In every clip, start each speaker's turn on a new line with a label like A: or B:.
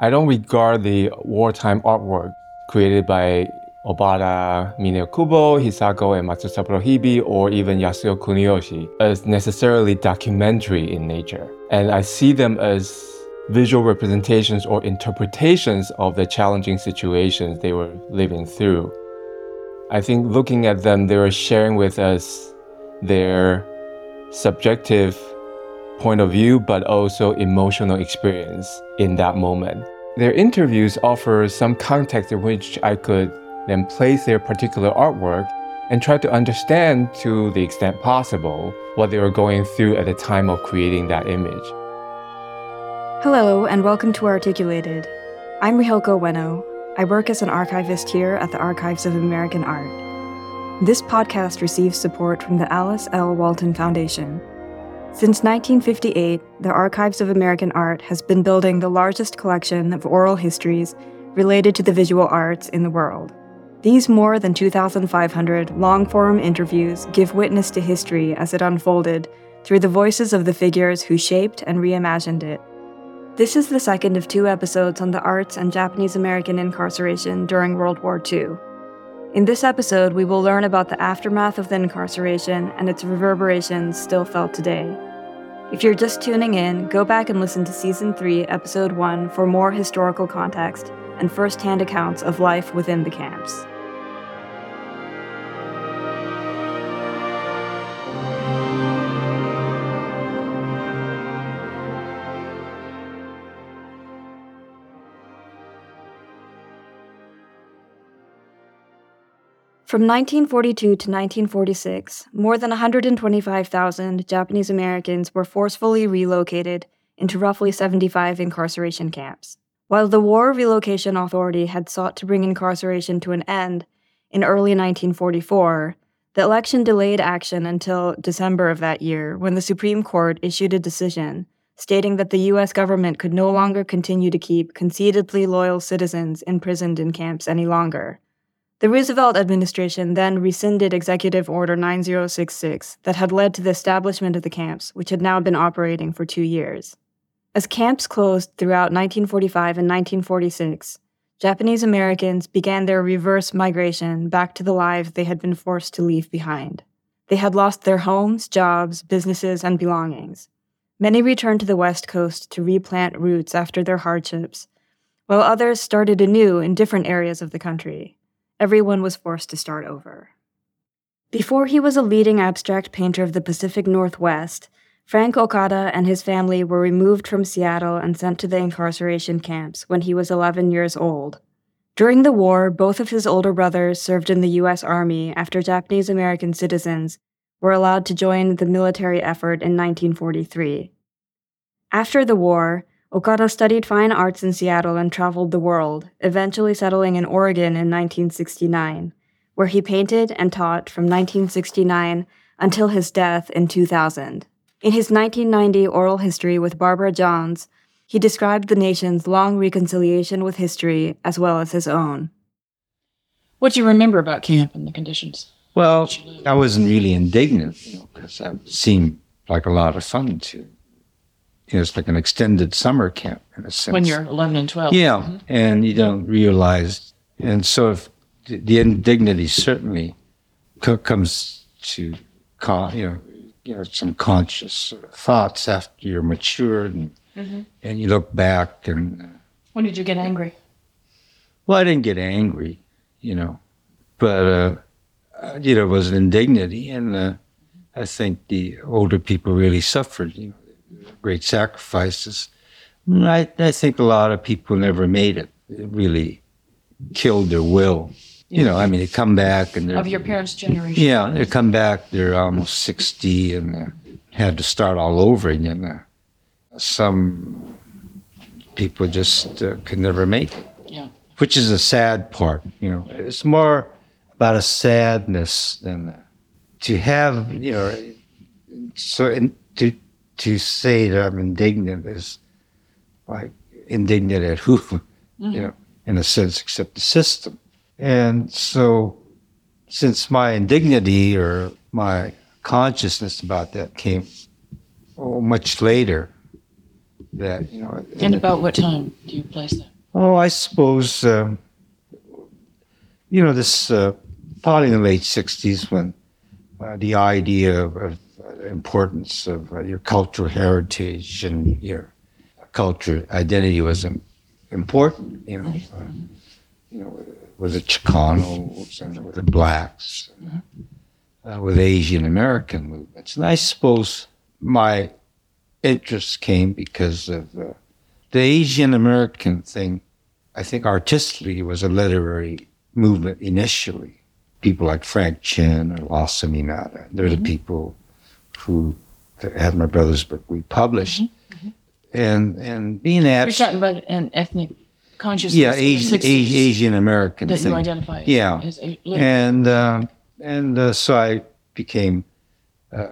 A: I don't regard the wartime artwork created by Obata, Mine Okubo, Hisako, and Matsusaburo Hibi, or even Yasuo Kuniyoshi as necessarily documentary in nature. And I see them as visual representations or interpretations of the challenging situations they were living through. I think looking at them, they were sharing with us their subjective point of view, but also emotional experience in that moment. Their interviews offer some context in which I could then place their particular artwork and try to understand to the extent possible what they were going through at the time of creating that image.
B: Hello, and welcome to Articulated. I'm Rihoko Ueno. I work as an archivist here at the Archives of American Art. This podcast receives support from the Alice L. Walton Foundation. Since 1958, the Archives of American Art has been building the largest collection of oral histories related to the visual arts in the world. These more than 2,500 long form interviews give witness to history as it unfolded through the voices of the figures who shaped and reimagined it. This is the second of two episodes on the arts and Japanese American incarceration during World War II. In this episode, we will learn about the aftermath of the incarceration and its reverberations still felt today. If you're just tuning in, go back and listen to Season 3, Episode 1 for more historical context and first hand accounts of life within the camps. From 1942 to 1946, more than 125,000 Japanese Americans were forcefully relocated into roughly 75 incarceration camps. While the War Relocation Authority had sought to bring incarceration to an end in early 1944, the election delayed action until December of that year when the Supreme Court issued a decision stating that the U.S. government could no longer continue to keep conceitedly loyal citizens imprisoned in camps any longer. The Roosevelt administration then rescinded Executive Order 9066 that had led to the establishment of the camps, which had now been operating for two years. As camps closed throughout 1945 and 1946, Japanese Americans began their reverse migration back to the lives they had been forced to leave behind. They had lost their homes, jobs, businesses, and belongings. Many returned to the West Coast to replant roots after their hardships, while others started anew in different areas of the country everyone was forced to start over. Before he was a leading abstract painter of the Pacific Northwest, Frank Okada and his family were removed from Seattle and sent to the incarceration camps when he was 11 years old. During the war, both of his older brothers served in the U.S. Army after Japanese American citizens were allowed to join the military effort in 1943. After the war, Okada studied fine arts in Seattle and traveled the world, eventually settling in Oregon in 1969, where he painted and taught from 1969 until his death in 2000. In his 1990 oral history with Barbara Johns, he described the nation's long reconciliation with history as well as his own.
C: What do you remember about camp and the conditions?
D: Well, I wasn't really indignant because you know, it seemed like a lot of fun to you know, it's like an extended summer camp in a sense.
C: When you're 11 and 12.
D: Yeah. Mm-hmm. And you don't realize. And so if the, indignity certainly co- comes to, con- you know, you know, some conscious thoughts after you're matured and, mm-hmm. and you look back and. Uh,
C: when did you get angry?
D: Well, I didn't get angry, you know, but, uh, you know, it was an indignity. And uh, I think the older people really suffered, you know great sacrifices. I, I think a lot of people never made it. it really killed their will. You know, I mean, they come back and they're.
C: Of your parents' generation.
D: Yeah, they come back, they're almost 60 and had to start all over again. Uh, some people just uh, could never make it.
C: Yeah.
D: Which is a sad part, you know. It's more about a sadness than uh, to have, you know, so in, to to say that I'm indignant is like indignant at who, mm-hmm. you know, in a sense, except the system. And so, since my indignity or my consciousness about that came oh, much later, that you know.
C: And about what time do you place that?
D: Oh, I suppose um, you know this uh, probably in the late '60s when uh, the idea of, of importance of uh, your cultural heritage and your culture identity was important. You know, uh, you know, with the Chicanos and with the blacks, uh, with Asian American movements, and I suppose my interest came because of uh, the Asian American thing. I think artistically was a literary movement initially. People like Frank Chin or Lawson Inada. They're the people who had my brother's book we published. And and being
C: You're talking about an ethnic consciousness.
D: yeah, Asian,
C: 60s
D: Asian American
C: That you identify
D: Yeah.
C: as a,
D: and um and uh, so I became uh,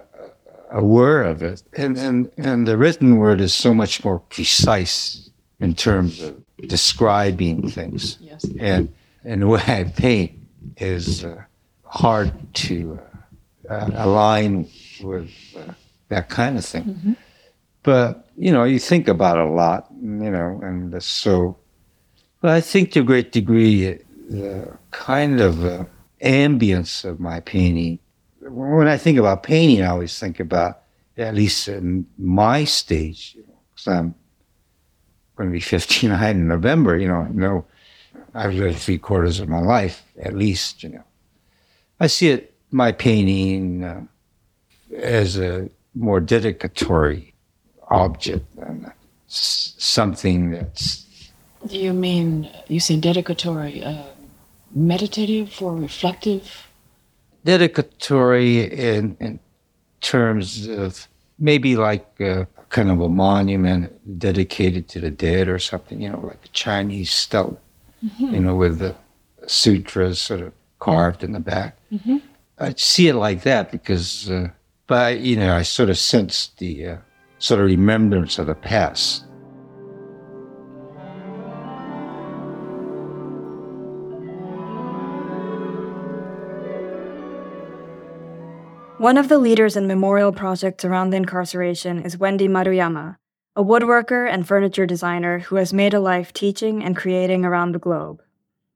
D: aware of it. And and and the written word is so much more precise in terms of describing things,
C: yes.
D: and and the way I paint is uh, hard to uh, uh, align with uh, that kind of thing. But you know, you think about a lot, you know, and so. But I think to a great degree, the kind of uh, ambience of my painting. When I think about painting, I always think about, at least in my stage, because I'm going to be 59 in November, you know, I know I've lived three quarters of my life, at least, you know. I see it, my painting, uh, as a more dedicatory object than something that's
C: Do you mean, you say dedicatory, uh, meditative or reflective?
D: dedicatory in, in terms of maybe like a, kind of a monument dedicated to the dead or something, you know, like a Chinese stele, you know, with the sutras sort of carved in the back. I see it like that because, uh, but you know, I sort of sense the uh, sort of remembrance of the past.
B: One of the leaders in memorial projects around the incarceration is Wendy Maruyama, a woodworker and furniture designer who has made a life teaching and creating around the globe.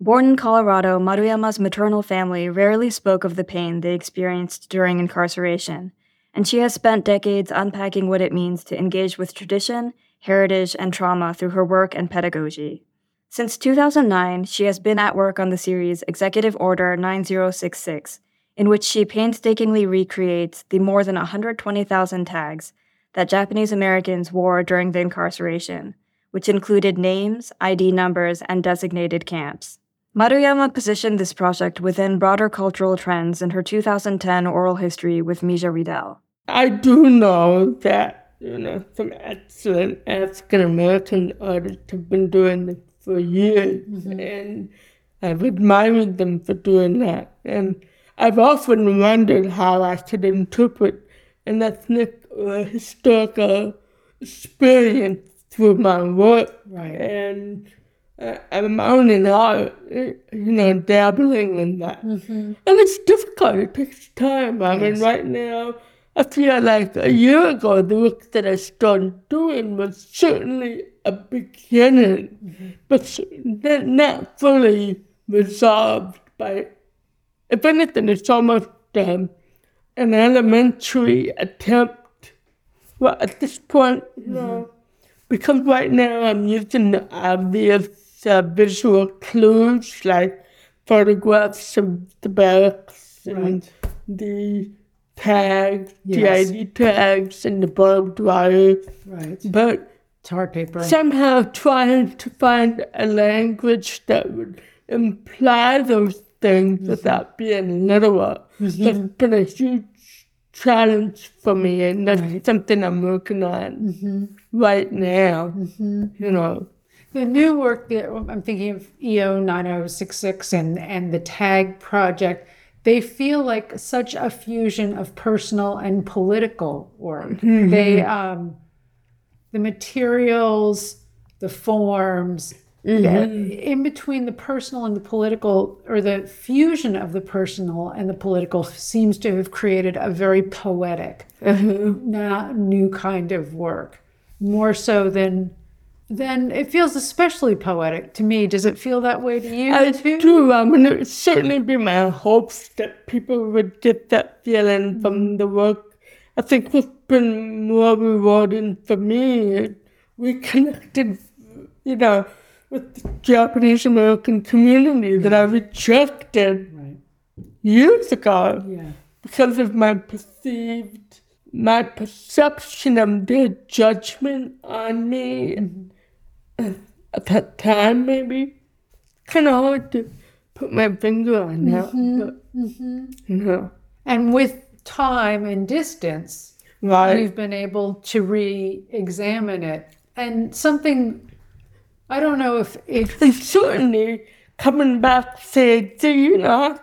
B: Born in Colorado, Maruyama's maternal family rarely spoke of the pain they experienced during incarceration, and she has spent decades unpacking what it means to engage with tradition, heritage, and trauma through her work and pedagogy. Since 2009, she has been at work on the series Executive Order 9066, in which she painstakingly recreates the more than 120,000 tags that Japanese Americans wore during the incarceration, which included names, ID numbers, and designated camps. Maruyama positioned this project within broader cultural trends in her 2010 oral history with Mija Riedel.
E: I do know that you know some excellent African American artists have been doing this for years, and I've admired them for doing that. And I've often wondered how I should interpret an ethnic or historical experience through my work.
C: Right.
E: And uh, I'm only now, you know, dabbling in that. And it's difficult. It takes time. I mean, right now, I feel like a year ago, the work that I started doing was certainly a beginning, but not- not fully resolved by, if anything, it's almost um, an elementary attempt. Well, at this point, you know, because right now I'm using the obvious uh, visual clues like photographs of the barracks and the tags, the
F: Yes.
E: ID tags, and the barbed wire.
F: Right.
E: But
F: Tar paper.
E: somehow trying to find a language that would imply those things without being literal has been a huge challenge for me, and that's something I'm working on mm-hmm. right now. Mm-hmm. You know,
F: The new work that I'm thinking of EO 9066 and, and the TAG project, they feel like such a fusion of personal and political work. Mm-hmm. They, um, the materials, the forms, mm-hmm. in between the personal and the political, or the fusion of the personal and the political, seems to have created a very poetic, mm-hmm. not new kind of work. more so than than it feels especially poetic to me. Does it feel that way to you?
E: I
F: too?
E: do. I mean, it would certainly be my hopes that people would get that feeling from the work. I think what's been more rewarding for me, we connected, you know, with the Japanese American community that I rejected
F: Right.
E: years ago
F: Yeah.
E: because of my perceived, my perception of their judgment on me uh, at that time, maybe. Kind of hard to put my finger on that, but you know,
F: And with time and distance,
E: right?
F: we've been able to re-examine it. And something I don't know if if
E: And certainly coming back say, do you know,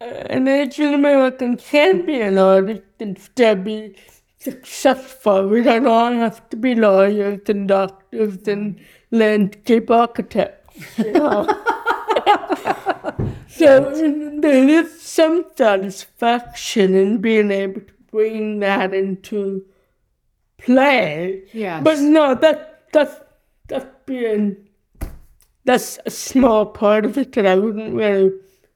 E: uh, an Asian American can be an artist and still be successful. We don't all have to be lawyers and doctors and You know? so there is some satisfaction in being able to bring that into play.
F: yes.
E: But no, that that's that's being that's a small part of it that I wouldn't really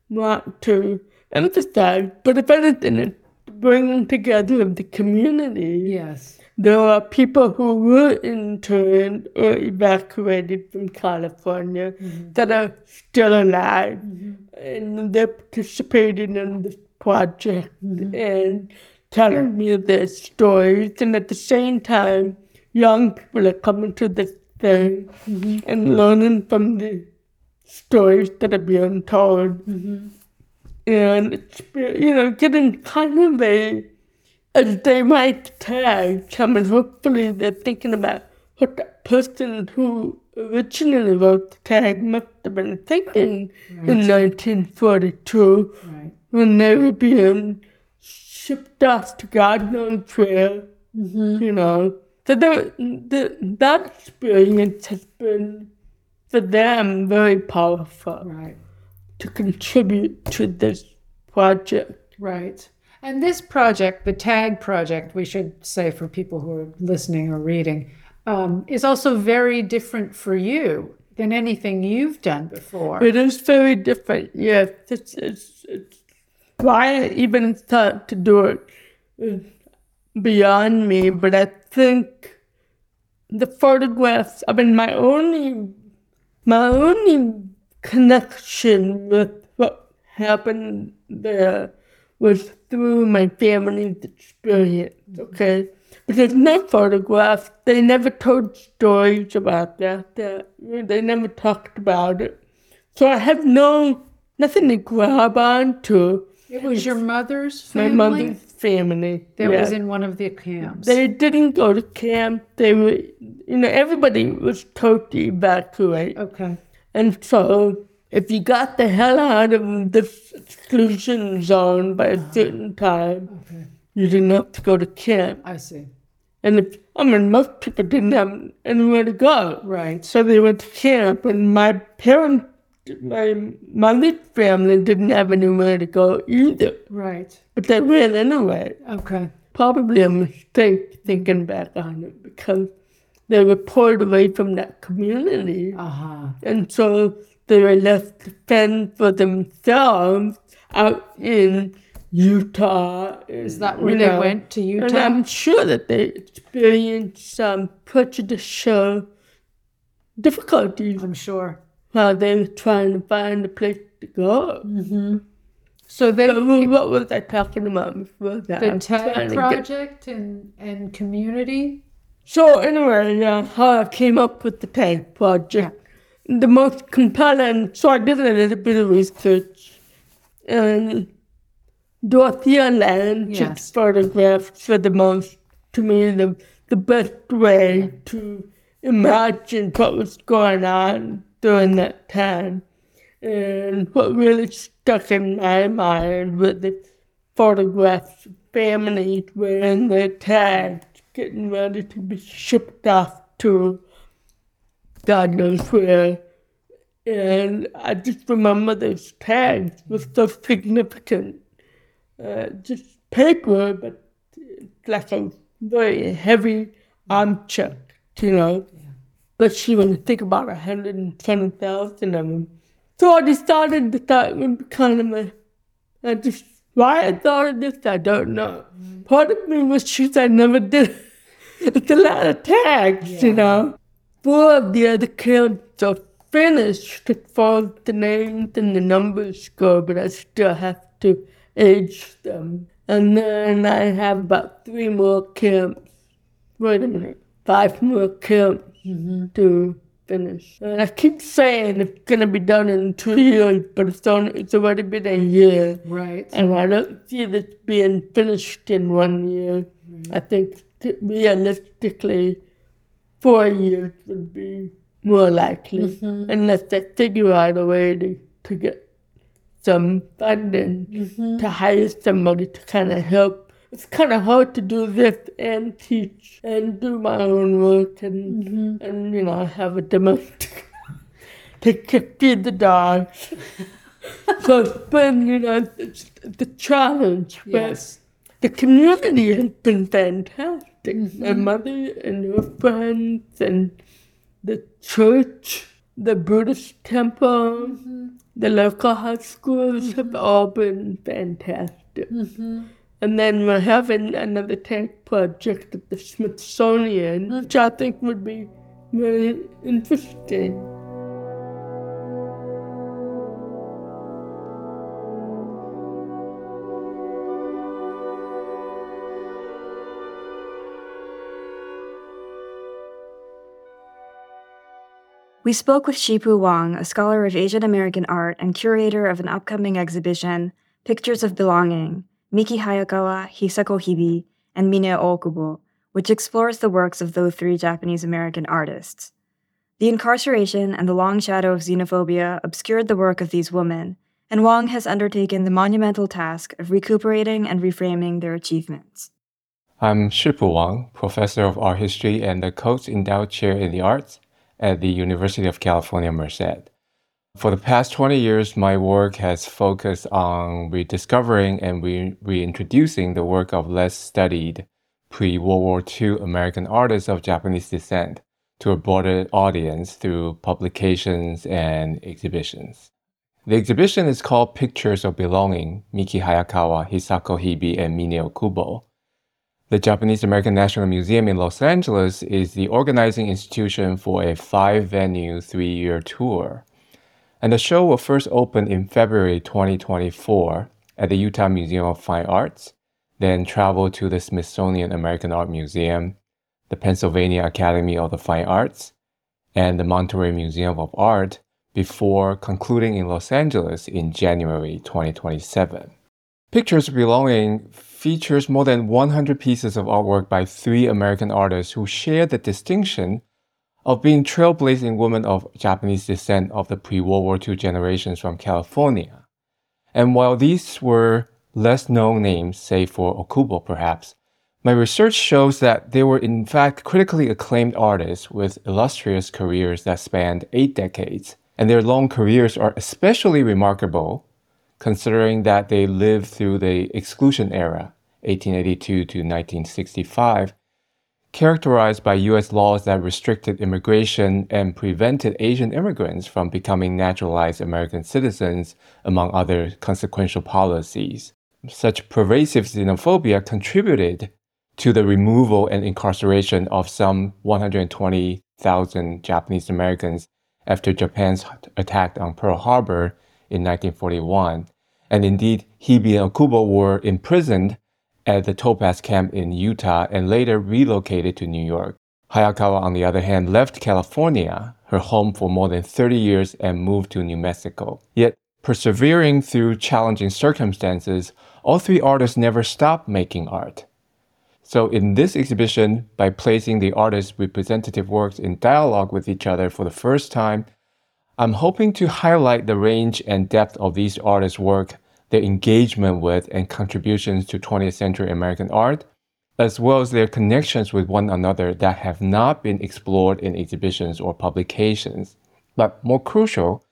E: want to emphasize. But if anything, it's bringing together of the community.
F: yes.
E: There are people who were interned or uh, evacuated from California mm-hmm. that are still alive, mm-hmm. and they're participating in this project mm-hmm. and telling me their stories. And at the same time, young people are coming to this thing and learning from the stories that are being told, and it's you know getting kind of a as they might I mean, hopefully they're thinking about what the person who originally wrote the tag must have been thinking in 1942
F: Right.
E: when they were being shipped off to God knows where, you know. So the, the, that experience has been, for them, very powerful
F: Right.
E: to contribute to this project.
F: Right. And this project, the TAG project, we should say for people who are listening or reading, um, is also very different for you than anything you've done before.
E: It is very different, yes. It's, it's, it's why I even thought to do it is beyond me, but I think the photographs, I mean, my only, my only connection with what happened there was through my family's experience, okay? Because no photographs. They never told stories about that. that they never talked about it. So I have no, nothing to grab onto.
F: It was your mother's family?
E: My mother's family.
F: that
E: yeah.
F: was in one of the camps.
E: They didn't go to camp. They were, you know, everybody was told to evacuate.
F: okay.
E: And so, if you got the hell out of this exclusion zone by a certain time,
F: Okay.
E: you didn't have to go to camp.
F: I see.
E: And if, I mean, most people didn't have anywhere to go.
F: Right.
E: So they went to camp, and my parents, my mother's family didn't have anywhere to go either.
F: Right.
E: But they went anyway.
F: Okay.
E: Probably a mistake thinking back on it because they were pulled away from that community.
F: Uh huh.
E: And so they were left to fend for themselves out in Utah.
F: Is that where they went to Utah? And?
E: I'm sure that they experienced some prejudicial difficulties
F: I'm sure.
E: while they were trying to find a place to go. Mm-hmm.
F: So they,
E: So wh- what was I talking about before that?
F: the
E: trying
F: TAG
E: get-
F: project and, and community.
E: So anyway, yeah, how I came up with the TAG project. The most compelling, so I did a little bit of research. And Dorothea Lange
F: Yes.
E: photographs for the most, to me, the, the best way to imagine what was going on during that time. And what really stuck in my mind was the photographs of families wearing their tags, getting ready to be shipped off to God knows where. And I just remember those tags were so significant. Uh, just paper, but it's like a very heavy object you know. Especially when you think about 110,000 of them. So I decided that that would be kind of a, I just, why I thought of this, I don't know. Part of me was just I never did. It's a lot of tags, you know. Four of the other counts are finished as far as the names and the numbers go, but I still have to age them. And then I have about three more camps. Wait a minute, five more camps to finish. And I keep saying it's gonna be done in two years, but it's only it's already been a year.
F: Right.
E: And I don't see this being finished in one year. I think realistically, four years would be more likely, mm-hmm. unless I figure out a way to, to get some funding mm-hmm. to hire somebody to kind of help. It's kind of hard to do this and teach and do my own work and, mm-hmm. and you know, have a domestic to feed the dogs. so it's been, you know, it's the challenge. But
F: Yes.
E: The community has been fantastic. Mm-hmm. My mother and her friends and the church, the Buddhist temple, mm-hmm. the local high schools have mm-hmm. all been fantastic. And then we're having another TAG project at the Smithsonian, which I think would be very interesting.
B: We spoke with Shipu Wang, a scholar of Asian American art and curator of an upcoming exhibition, Pictures of Belonging, Miki Hayakawa, Hisako Hibi, and Mine Okubo, which explores the works of those three Japanese American artists. The incarceration and the long shadow of xenophobia obscured the work of these women, and Wang has undertaken the monumental task of recuperating and reframing their achievements.
A: I'm Shipu Wang, professor of art history and the Coates Endowed Chair in the Arts at the University of California, Merced. For the past 20 years, my work has focused on rediscovering and re- reintroducing the work of less studied pre World War II American artists of Japanese descent to a broader audience through publications and exhibitions. The exhibition is called Pictures of Belonging Miki Hayakawa, Hisako Hibi, and Mine Okubo. The Japanese American National Museum in Los Angeles is the organizing institution for a five venue, three year tour. And the show will first open in February 2024 at the Utah Museum of Fine Arts, then travel to the Smithsonian American Art Museum, the Pennsylvania Academy of the Fine Arts, and the Monterey Museum of Art before concluding in Los Angeles in January 2027. Pictures Belonging features more than 100 pieces of artwork by three American artists who share the distinction of being trailblazing women of Japanese descent of the pre World War II generations from California. And while these were less known names, save for Okubo perhaps, my research shows that they were in fact critically acclaimed artists with illustrious careers that spanned eight decades, and their long careers are especially remarkable considering that they lived through the exclusion era, 1882 to 1965, characterized by US laws that restricted immigration and prevented Asian immigrants from becoming naturalized American citizens, among other consequential policies. Such pervasive xenophobia contributed to the removal and incarceration of some 120,000 Japanese Americans after Japan's attack on Pearl Harbor in 1941. And indeed, Hibi and Okubo were imprisoned at the Topaz camp in Utah and later relocated to New York. Hayakawa, on the other hand, left California, her home for more than 30 years, and moved to New Mexico. Yet, persevering through challenging circumstances, all three artists never stopped making art. So, in this exhibition, by placing the artists' representative works in dialogue with each other for the first time, I'm hoping to highlight the range and depth of these artists' work, their engagement with and contributions to 20th century American art, as well as their connections with one another that have not been explored in exhibitions or publications. But more crucial,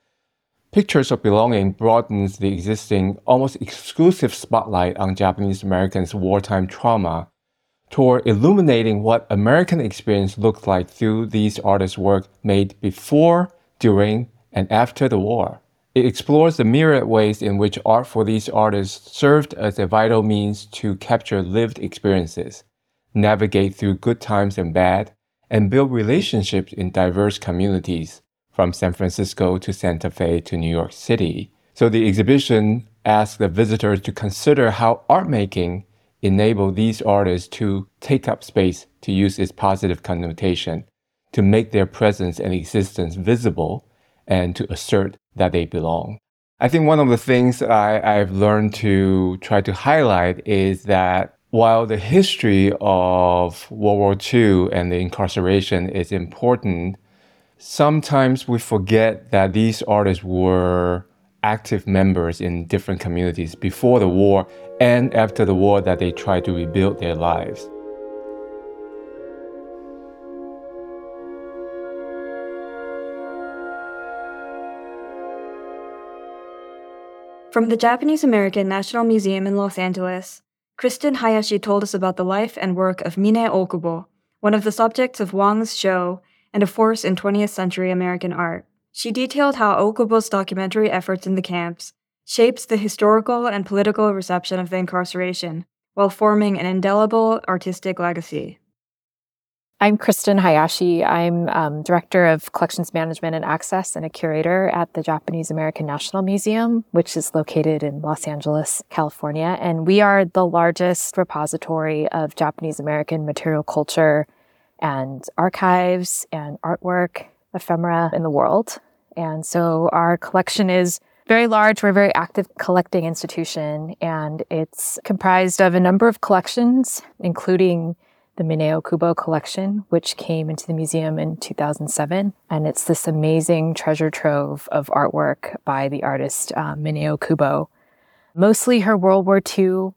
A: Pictures of Belonging broadens the existing, almost exclusive spotlight on Japanese Americans' wartime trauma toward illuminating what American experience looked like through these artists' work made before, during, and after the war. It explores the myriad ways in which art for these artists served as a vital means to capture lived experiences, navigate through good times and bad, and build relationships in diverse communities, from San Francisco to Santa Fe to New York City. So the exhibition asks the visitors to consider how art making enabled these artists to take up space, to use its positive connotation, to make their presence and existence visible, and to assert that they belong. I think one of the things I, I've learned to try to highlight is that while the history of World War II and the incarceration is important, sometimes we forget that these artists were active members in different communities before the war and after the war that they tried to rebuild their lives.
B: From the Japanese American National Museum in Los Angeles, Kristen Hayashi told us about the life and work of Mine Okubo, one of the subjects of Wang's show and a force in 20th century American art. She detailed how Okubo's documentary efforts in the camps shapes the historical and political reception of the incarceration while forming an indelible artistic legacy.
G: I'm Kristen Hayashi. I'm um, Director of Collections Management and Access and a curator at the Japanese American National Museum, which is located in Los Angeles, California. And we are the largest repository of Japanese American material culture and archives and artwork, ephemera in the world. And so our collection is very large. We're a very active collecting institution, and it's comprised of a number of collections, including the Mine Okubo collection, which came into the museum in 2007. And it's this amazing treasure trove of artwork by the artist uh, Mine Okubo. Mostly her World War II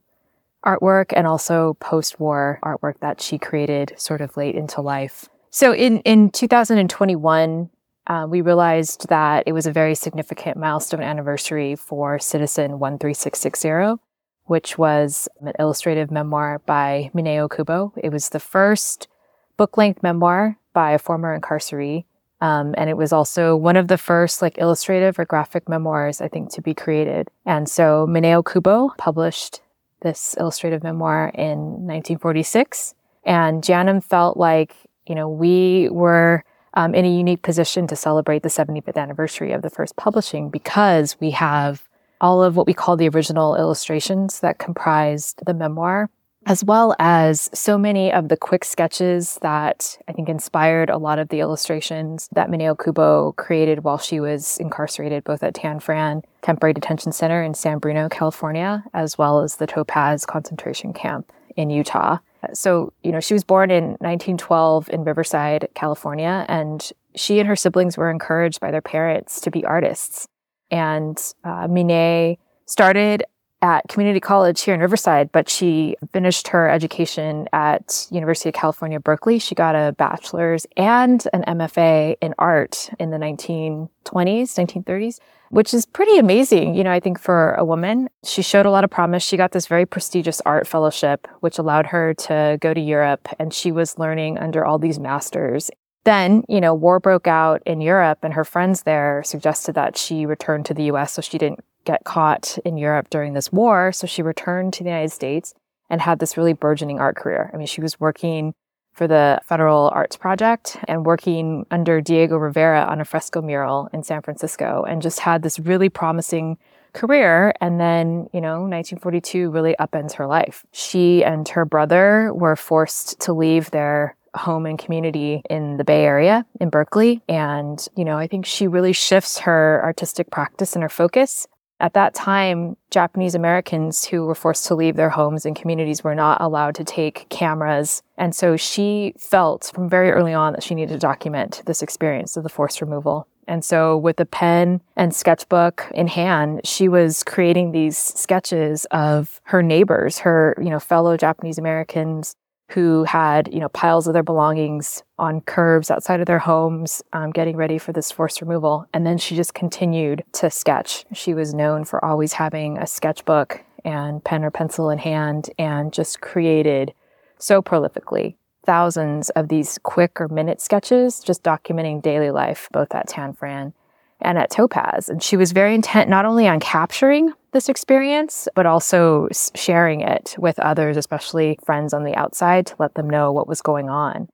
G: artwork and also post war artwork that she created sort of late into life. So in, in 2021, uh, we realized that it was a very significant milestone anniversary for Citizen 13660 which was an illustrative memoir by Mine Okubo. It was the first book length memoir by a former incarceree. Um, and it was also one of the first like illustrative or graphic memoirs, I think, to be created. And so Mine Okubo published this illustrative memoir in 1946. And JANM felt like, you know, we were um, in a unique position to celebrate the 75th anniversary of the first publishing because we have all of what we call the original illustrations that comprised the memoir, as well as so many of the quick sketches that I think inspired a lot of the illustrations that Mine Okubo created while she was incarcerated both at Tanforan Temporary Detention Center in San Bruno, California, as well as the Topaz concentration camp in Utah. So, you know, she was born in 1912 in Riverside, California, and she and her siblings were encouraged by their parents to be artists. And uh, Mine started at community college here in Riverside, but she finished her education at University of California, Berkeley. She got a bachelor's and an MFA in art in the 1920s, 1930s, which is pretty amazing, you know, I think for a woman. She showed a lot of promise. She got this very prestigious art fellowship, which allowed her to go to Europe, and she was learning under all these masters then, you know, war broke out in Europe and her friends there suggested that she return to the US so she didn't get caught in Europe during this war. So she returned to the United States and had this really burgeoning art career. I mean, she was working for the Federal Arts Project and working under Diego Rivera on a fresco mural in San Francisco and just had this really promising career. And then, you know, 1942 really upends her life. She and her brother were forced to leave their home and community in the Bay Area in Berkeley. And, you know, I think she really shifts her artistic practice and her focus. At that time, Japanese Americans who were forced to leave their homes and communities were not allowed to take cameras. And so she felt from very early on that she needed to document this experience of the forced removal. And so, with a pen and sketchbook in hand, she was creating these sketches of her neighbors, her, you know, fellow Japanese Americans who had, you know, piles of their belongings on curbs outside of their homes, um, getting ready for this forced removal. And then she just continued to sketch. She was known for always having a sketchbook and pen or pencil in hand and just created so prolifically. Thousands of these quick or minute sketches just documenting daily life, both at Tanforan and at Topaz. And she was very intent not only on capturing this experience, but also sharing it with others, especially friends on the outside, to let them know what was going on.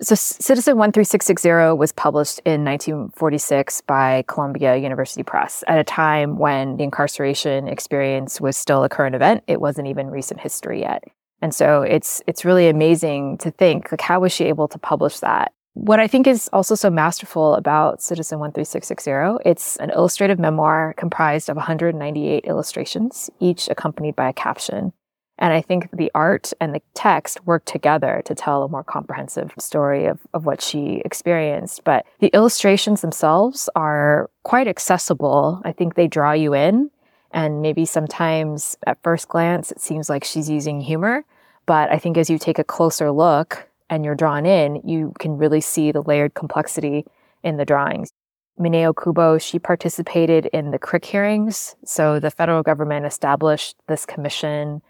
G: So, Citizen 13660 was published in 1946 by Columbia University Press at a time when the incarceration experience was still a current event. It wasn't even recent history yet. And so it's it's really amazing to think like how was she able to publish that? What I think is also so masterful about Citizen 13660, it's an illustrative memoir comprised of 198 illustrations, each accompanied by a caption. And I think the art and the text work together to tell a more comprehensive story of, of what she experienced. But the illustrations themselves are quite accessible. I think they draw you in. And maybe sometimes at first glance, it seems like she's using humor. But I think as you take a closer look and you're drawn in, you can really see the layered complexity in the drawings. Mine Okubo, she participated in the Crick hearings. So the federal government established this commission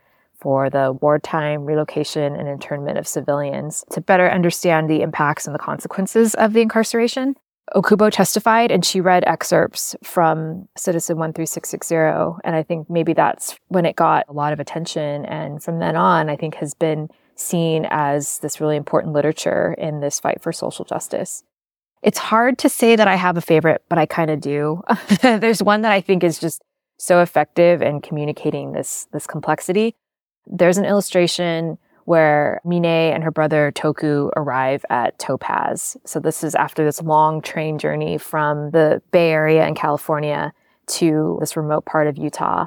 G: for the wartime relocation and internment of civilians to better understand the impacts and the consequences of the incarceration. Okubo testified and she read excerpts from Citizen 13660. And I think maybe that's when it got a lot of attention. And from then on, I think has been seen as this really important literature in this fight for social justice. It's hard to say that I have a favorite, but I kind of do. There's one that I think is just so effective in communicating this, this complexity. There's an illustration where Mine and her brother Toku arrive at Topaz. So this is after this long train journey from the Bay Area in California to this remote part of Utah.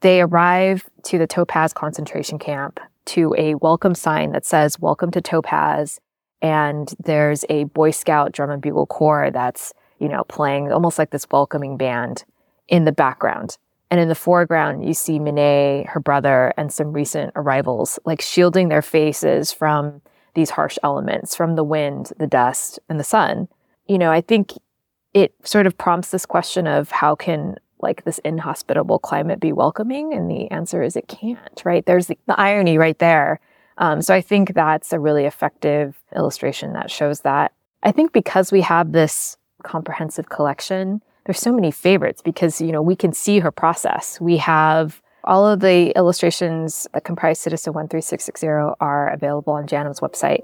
G: They arrive to the Topaz concentration camp to a welcome sign that says, Welcome to Topaz. And there's a Boy Scout drum and bugle corps that's, you know, playing almost like this welcoming band in the background. And in the foreground, you see Mine, her brother, and some recent arrivals, like shielding their faces from these harsh elements, from the wind, the dust, and the sun. You know, I think it sort of prompts this question of how can like this inhospitable climate be welcoming? And the answer is it can't, right? There's the, the irony right there. Um, so I think that's a really effective illustration that shows that. I think because we have this comprehensive collection, there's so many favorites because you know we can see her process. We have all of the illustrations that comprise Citizen 13660 are available on JANM's website.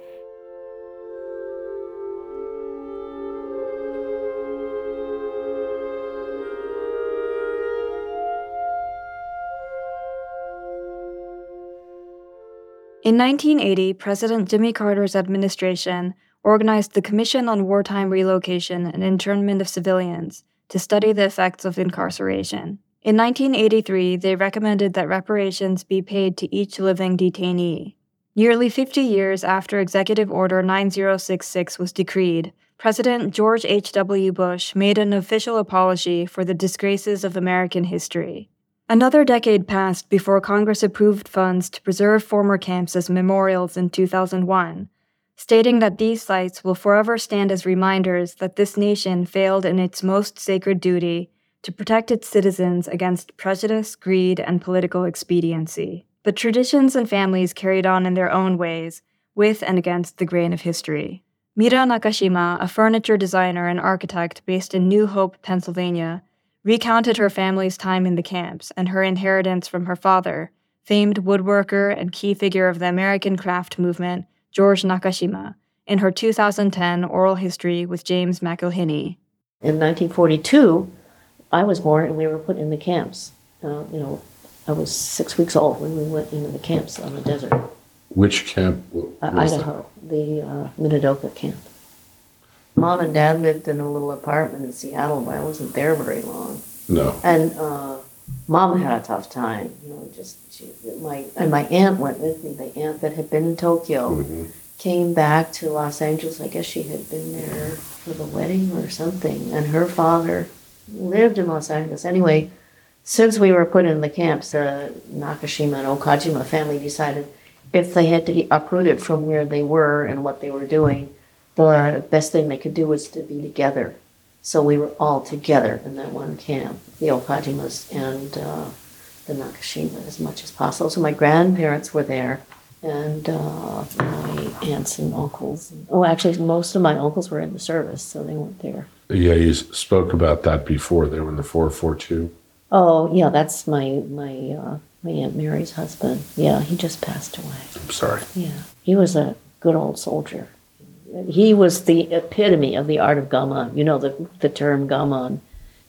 B: In 1980, President Jimmy Carter's administration organized the Commission on Wartime Relocation and Internment of Civilians to study the effects of incarceration. In 1983, they recommended that reparations be paid to each living detainee. Nearly 50 years after Executive Order 9066 was decreed, President George H.W. Bush made an official apology for the disgraces of American history. Another decade passed before Congress approved funds to preserve former camps as memorials in 2001, stating that these sites will forever stand as reminders that this nation failed in its most sacred duty to protect its citizens against prejudice, greed, and political expediency. But traditions and families carried on in their own ways, with and against the grain of history. Mira Nakashima, a furniture designer and architect based in New Hope, Pennsylvania, recounted her family's time in the camps and her inheritance from her father, famed woodworker and key figure of the American craft movement, George Nakashima, in her 2010 oral history with James McElhinney.
H: In 1942, I was born and we were put in the camps. Uh, you know, I was six weeks old when we went into the camps on the desert.
I: Which camp?
H: Uh, Idaho, that? the uh, Minidoka camp. Mom and Dad lived in a little apartment in Seattle, but I wasn't there very long.
I: No.
H: And uh, Mom had a tough time. You know, just she, my and my aunt went with me. The aunt that had been in Tokyo mm-hmm. came back to Los Angeles. I guess she had been there for the wedding or something. And her father lived in Los Angeles. Anyway, since we were put in the camps, the Nakashima and Okajima family decided if they had to be uprooted from where they were and what they were doing, the best thing they could do was to be together. So we were all together in that one camp, the Okajimas and uh, the Nakashima, as much as possible. So my grandparents were there, and uh, my aunts and uncles. Oh, actually, most of my uncles were in the service, so they weren't there.
I: Yeah, you spoke about that before. They were in the 442.
H: Oh, yeah, that's my my uh, my aunt Mary's husband. Yeah, he just passed away.
I: I'm sorry.
H: Yeah, he was a good old soldier. He was the epitome of the art of gaman. You know, the the term gaman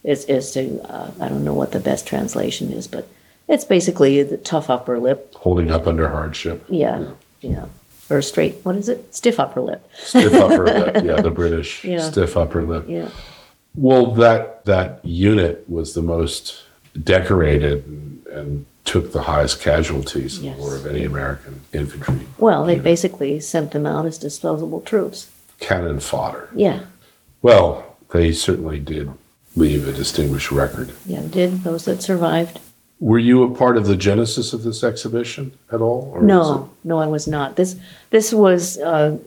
H: is is to uh, I don't know what the best translation is, but it's basically the tough upper lip.
I: Holding up under hardship.
H: Yeah, yeah, or straight. What is it? Stiff upper lip.
I: Stiff upper lip. Yeah, the British.
H: Yeah.
I: Stiff upper lip.
H: Yeah.
I: Well, that that unit was the most decorated and, and took the highest casualties in
H: Yes.
I: the war of any American infantry.
H: Well, they basically sent them out as disposable troops.
I: Cannon fodder.
H: Yeah,
I: Well, they certainly did leave a distinguished record.
H: yeah, did those that survived.
I: Were you a part of the genesis of this exhibition at all?
H: No, no, I was not. This this was uh,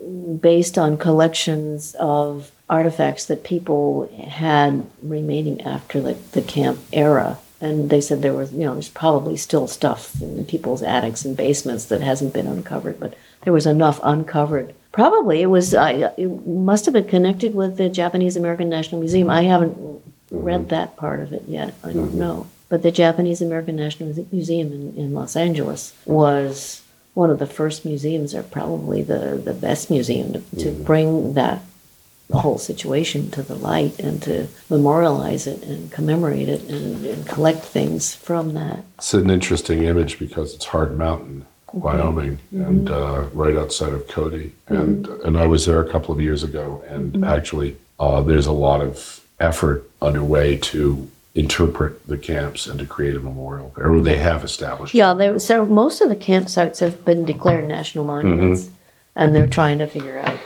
H: based on collections of artifacts that people had remaining after the, the camp era. And they said there was, you know, there's probably still stuff in people's attics and basements that hasn't been uncovered, but there was enough uncovered. Probably it was, uh, it must have been connected with the Japanese American National Museum. I haven't read that part of it yet. I don't know. But the Japanese American National Museum in, in Los Angeles was one of the first museums, or probably the, the best museum, to, to bring that whole situation to the light and to memorialize it and commemorate it and, and collect things from that.
I: It's an interesting image because it's Heart Mountain, Wyoming, and uh, right outside of Cody. And and I was there a couple of years ago, and actually, uh, there's a lot of effort underway to interpret the camps and to create a memorial, or they have established.
H: Yeah, there, so most of the campsites have been declared national monuments, and they're trying to figure out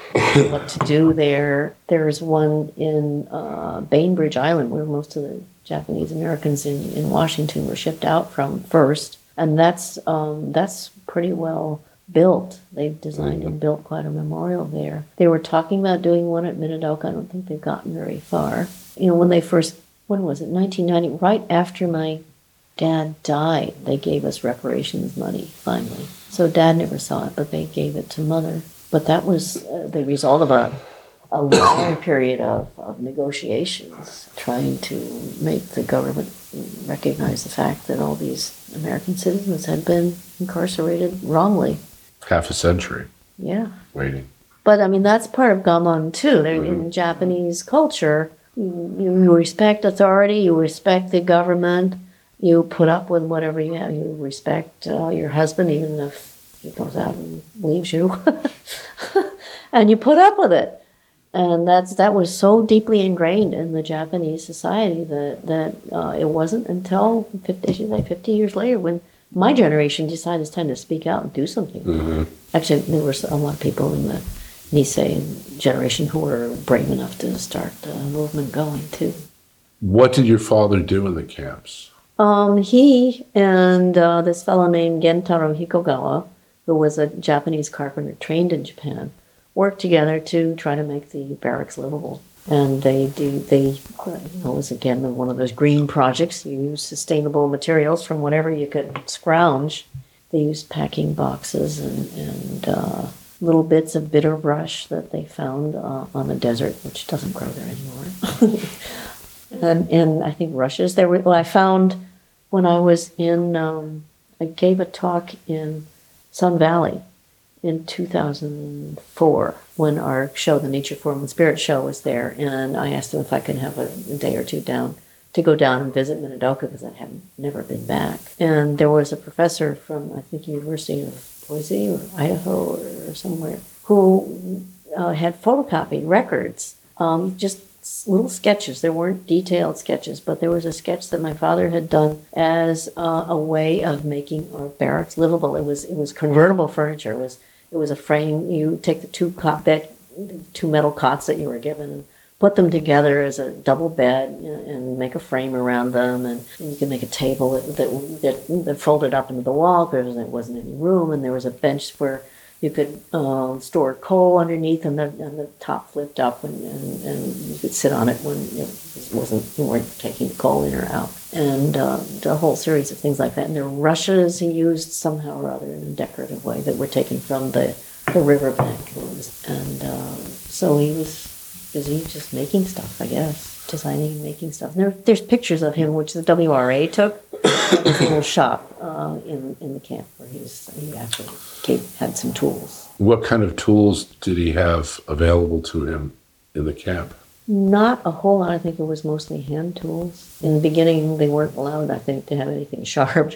H: what to do there. There's one in uh, Bainbridge Island where most of the Japanese Americans in, in Washington were shipped out from first, and that's um, that's pretty well built. They've designed and built quite a memorial there. They were talking about doing one at Minidoka. I don't think they've gotten very far. You know, when they first, when was it? 1990, right after my dad died, they gave us reparations money finally. So dad never saw it, but they gave it to mother. But that was uh, the result of a, a long period of, of negotiations trying to make the government recognize the fact that all these American citizens had been incarcerated wrongly.
I: half a century
H: Yeah.
I: waiting.
H: But I mean, that's part of gaman too. They're in Japanese culture. You, you respect authority, you respect the government, you put up with whatever you have. You respect uh, your husband, even if he goes out and leaves you, and you put up with it. And that's that was so deeply ingrained in the Japanese society that that uh, it wasn't until 50, like 50 years later when my generation decided it's time to speak out and do something. Actually, there were a lot of people in the Nisei generation who were brave enough to start the movement going too.
I: What did your father do in the camps?
H: Um, he and uh, this fellow named Gentaro Hikogawa, who was a Japanese carpenter trained in Japan, worked together to try to make the barracks livable. And they do they you know, it was again one of those green projects. You use sustainable materials from whatever you could scrounge. They used packing boxes and and uh, little bits of bitter brush that they found uh, on the desert, which doesn't grow there anymore. and and I think rushes. There were. Well, I found when I was in. Um, I gave a talk in Sun Valley in 2004 when our show, the Nature Form and Spirit show, was there, and I asked them if I could have a, a day or two down to go down and visit Minidoka because I had never been back. And there was a professor from I think University of Boise or Idaho or, somewhere who uh, had photocopied records, um, just little sketches. There weren't detailed sketches, but there was a sketch that my father had done as uh, a way of making our barracks livable. It was it was convertible furniture. It was it was a frame. You take the two cot bed, two metal cots that you were given, and put them together as a double bed and make a frame around them, and, and you can make a table that that, that, that folded up into the wall because there wasn't any room, and there was a bench where you could uh, store coal underneath, and the and the top flipped up, and, and, and you could sit on it when it wasn't you weren't taking coal in or out. and uh, a whole series of things like that. And there were rushes he used somehow or other in a decorative way that were taken from the, the riverbank. And uh, so he was busy just making stuff, I guess, designing and making stuff. And there, there's pictures of him, which the WRA took in his little shop uh, in, in the camp where he, was, he actually came, had some tools.
I: What kind of tools did he have available to him in the camp?
H: Not a whole lot. I think it was mostly hand tools. In the beginning, they weren't allowed, I think, to have anything sharp.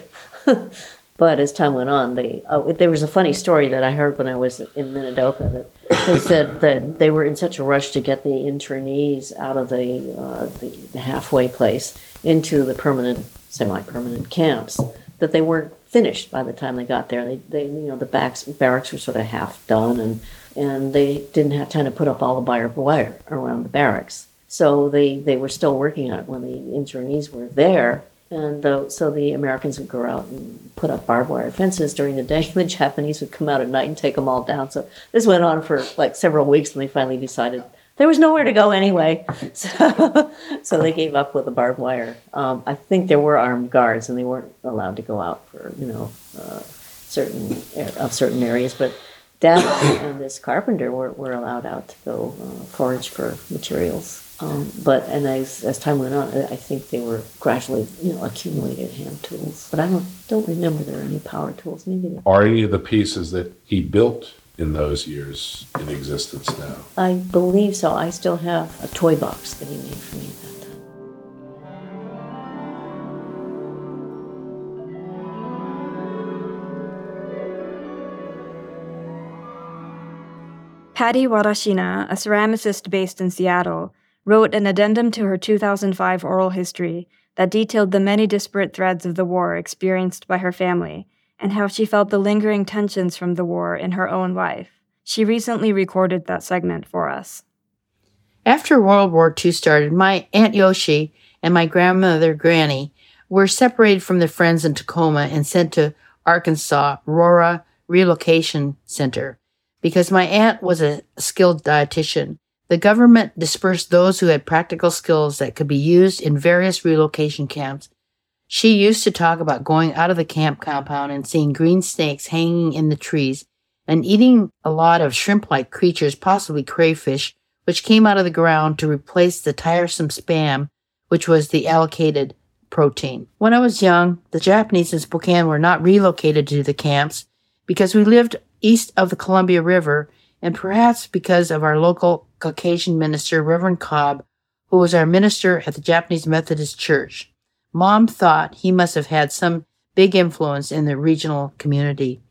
H: But as time went on, they oh, there was a funny story that I heard when I was in Minidoka that they said that they were in such a rush to get the internees out of the, uh, the, the halfway place into the permanent, semi-permanent camps that they weren't finished by the time they got there. They, they you know, the backs, barracks were sort of half done and and they didn't have time to put up all the barbed wire around the barracks. So they, they were still working on it when the internees were there. And the, so the Americans would go out and put up barbed wire fences during the day. The Japanese would come out at night and take them all down. So this went on for like several weeks, and they finally decided there was nowhere to go anyway. So, so they gave up with the barbed wire. Um, I think there were armed guards, and they weren't allowed to go out for you know uh, certain of certain areas, but Dad and this carpenter were, were allowed out to go uh, forage for materials. Um, but and as, as time went on, I think they were gradually you know accumulated hand tools. But I don't don't remember there are any power tools. Maybe there.
I: Are any of the pieces that he built in those years in existence now?
H: I believe so. I still have a toy box that he made for me.
B: Patty Warashina, a ceramicist based in Seattle, wrote an addendum to her 2005 oral history that detailed the many disparate threads of the war experienced by her family and how she felt the lingering tensions from the war in her own life. She recently recorded that segment for us.
J: After World War II started, my Aunt Yoshi and my grandmother Granny were separated from their friends in Tacoma and sent to Arkansas Rohwer Relocation Center because my aunt was a skilled dietitian. The government dispersed those who had practical skills that could be used in various relocation camps. She used to talk about going out of the camp compound and seeing green snakes hanging in the trees and eating a lot of shrimp like creatures, possibly crayfish, which came out of the ground to replace the tiresome spam, which was the allocated protein. When I was young, the Japanese in Spokane were not relocated to the camps because we lived east of the Columbia River, and perhaps because of our local Caucasian minister, Reverend Cobb, who was our minister at the Japanese Methodist Church. Mom thought he must have had some big influence in the regional community.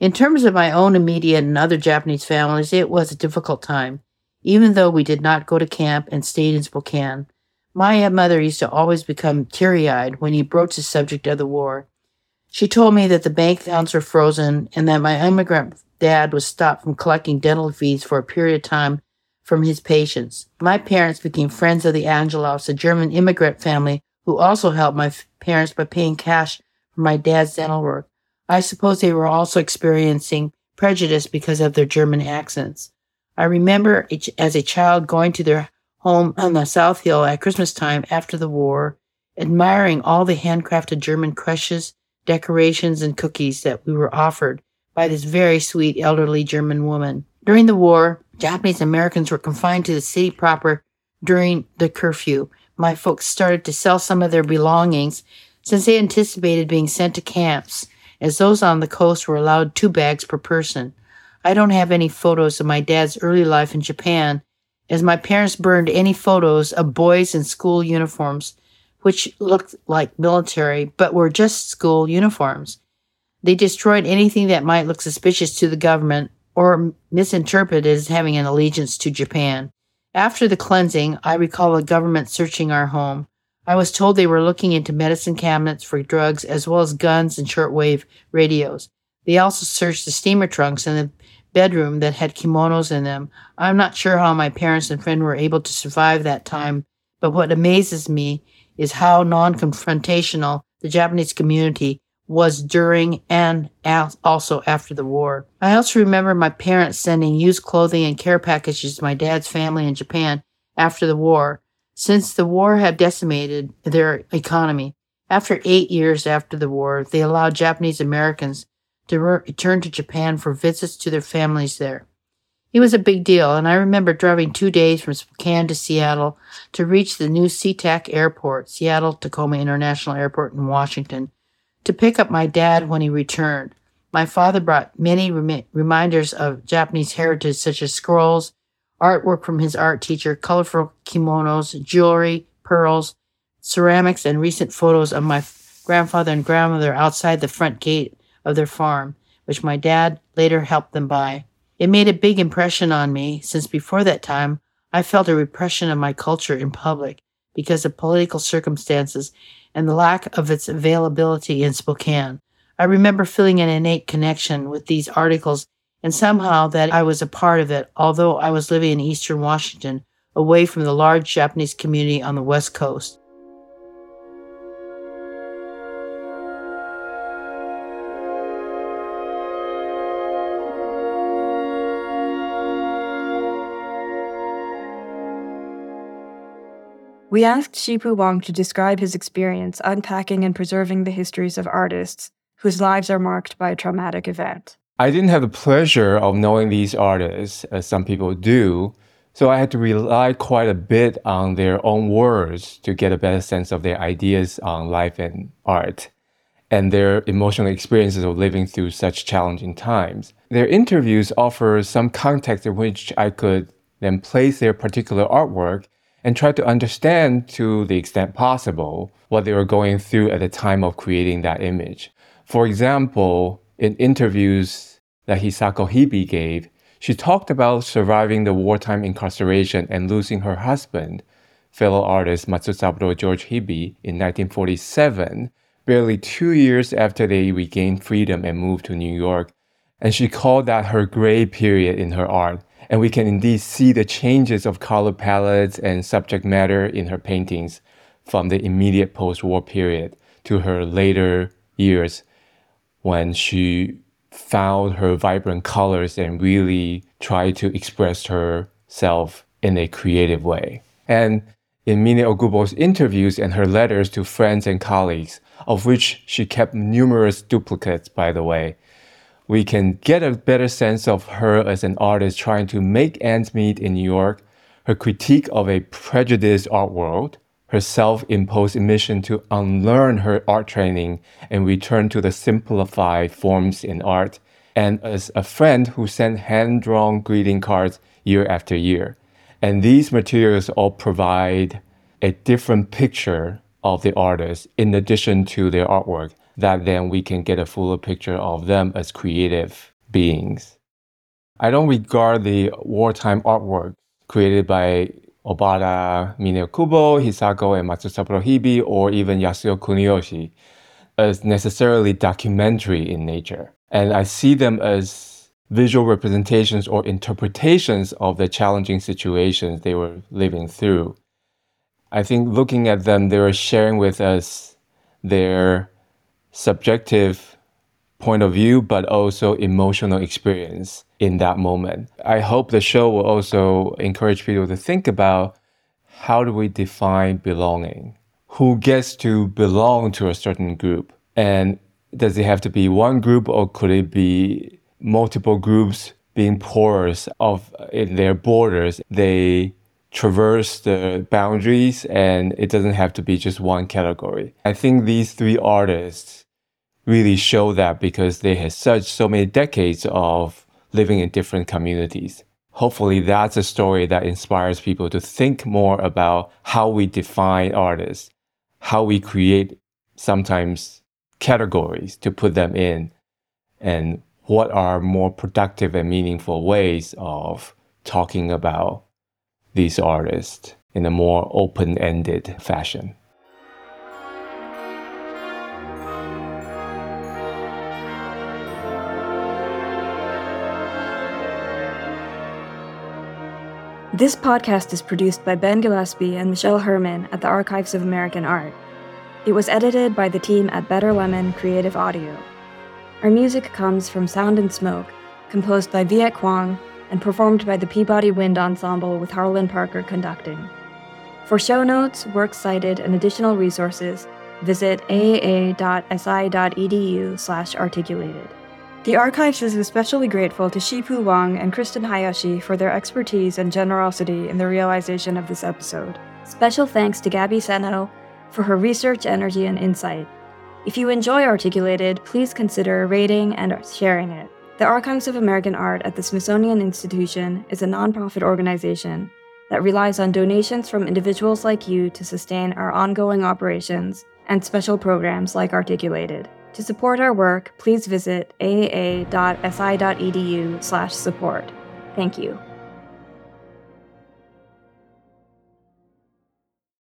J: In terms of my own immediate and other Japanese families, it was a difficult time, even though we did not go to camp and stayed in Spokane. My mother used to always become teary eyed when he broached the subject of the war. She told me that the bank accounts were frozen and that my immigrant dad was stopped from collecting dental fees for a period of time from his patients. My parents became friends of the Angelovs, a German immigrant family who also helped my parents by paying cash for my dad's dental work. I suppose they were also experiencing prejudice because of their German accents. I remember as a child going to their home on the South Hill at Christmas time after the war, admiring all the handcrafted German crushes decorations, and cookies that we were offered by this very sweet elderly German woman. During the war, Japanese Americans were confined to the city proper during the curfew. My folks started to sell some of their belongings since they anticipated being sent to camps, as those on the coast were allowed two bags per person. I don't have any photos of my dad's early life in Japan, as my parents burned any photos of boys in school uniforms which looked like military but were just school uniforms. They destroyed anything that might look suspicious to the government or misinterpreted as having an allegiance to Japan. After the cleansing, I recall the government searching our home. I was told they were looking into medicine cabinets for drugs as well as guns and shortwave radios. They also searched the steamer trunks and the bedroom that had kimonos in them. I'm not sure how my parents and friend were able to survive that time, but what amazes me is how non confrontational the Japanese community was during and also after the war. I also remember my parents sending used clothing and care packages to my dad's family in Japan after the war. Since the war had decimated their economy, after eight years after the war, they allowed Japanese Americans to return to Japan for visits to their families there. It was a big deal, and I remember driving two days from Spokane to Seattle to reach the new SeaTac Airport, Seattle Tacoma International Airport in Washington, to pick up my dad when he returned. My father brought many rem- reminders of Japanese heritage, such as scrolls, artwork from his art teacher, colorful kimonos, jewelry, pearls, ceramics, and recent photos of my grandfather and grandmother outside the front gate of their farm, which my dad later helped them buy. It made a big impression on me since before that time I felt a repression of my culture in public because of political circumstances and the lack of its availability in Spokane. I remember feeling an innate connection with these articles and somehow that I was a part of it, although I was living in eastern Washington, away from the large Japanese community on the West Coast.
B: We asked Shipu Wang to describe his experience unpacking and preserving the histories of artists whose lives are marked by a traumatic event.
A: I didn't have the pleasure of knowing these artists, as some people do, so I had to rely quite a bit on their own words to get a better sense of their ideas on life and art and their emotional experiences of living through such challenging times. Their interviews offer some context in which I could then place their particular artwork and try to understand to the extent possible what they were going through at the time of creating that image. For example, in interviews that Hisako Hibi gave, she talked about surviving the wartime incarceration and losing her husband, fellow artist Matsusaburo George Hibi, in 1947, barely two years after they regained freedom and moved to New York. And she called that her gray period in her art and we can indeed see the changes of color palettes and subject matter in her paintings from the immediate post war period to her later years when she found her vibrant colors and really tried to express herself in a creative way. And in Mine Okubo's interviews and her letters to friends and colleagues, of which she kept numerous duplicates, by the way, we can get a better sense of her as an artist trying to make ends meet in New York, her critique of a prejudiced art world, her self imposed mission to unlearn her art training and return to the simplified forms in art, and as a friend who sent hand drawn greeting cards year after year. And these materials all provide a different picture of the artist in addition to their artwork that then we can get a fuller picture of them as creative beings. I don't regard the wartime artwork created by Obata, Mine Okubo, Hisako, and Matsusaburo Hibi, or even Yasuo Kuniyoshi as necessarily documentary in nature. And I see them as visual representations or interpretations of the challenging situations they were living through. I think looking at them, they were sharing with us their subjective point of view, but also emotional experience in that moment. I hope the show will also encourage people to think about how do we define belonging? Who gets to belong to a certain group? And does it have to be one group or could it be multiple groups being porous of in their borders? They traverse the boundaries and it doesn't have to be just one category. I think these three artists really show that because they had such so many decades of living in different communities. Hopefully, that's a story that inspires people to think more about how we define artists, how we create sometimes categories to put them in, and what are more productive and meaningful ways of talking about these artists in a more open ended fashion.
B: This podcast is produced by Ben Gillespie and Michelle Herman at the Archives of American Art. It was edited by the team at Better Lemon Creative Audio. Our music comes from Sound and Smoke, composed by Viet Cuong and performed by the Peabody Wind Ensemble with Harlan Parker conducting. For show notes, works cited, and additional resources, visit aaa.si.edu slash articulated. The Archives is especially grateful to Shipu Wang and Kristen Hayashi for their expertise and generosity in the realization of this episode. Special thanks to Gabby Seno for her research, energy, and insight. If you enjoy Articulated, please consider rating and sharing it. The Archives of American Art at the Smithsonian Institution is a nonprofit organization that relies on donations from individuals like you to sustain our ongoing operations and special programs like Articulated. To support our work, please visit aaa.si.edu/support. Thank you.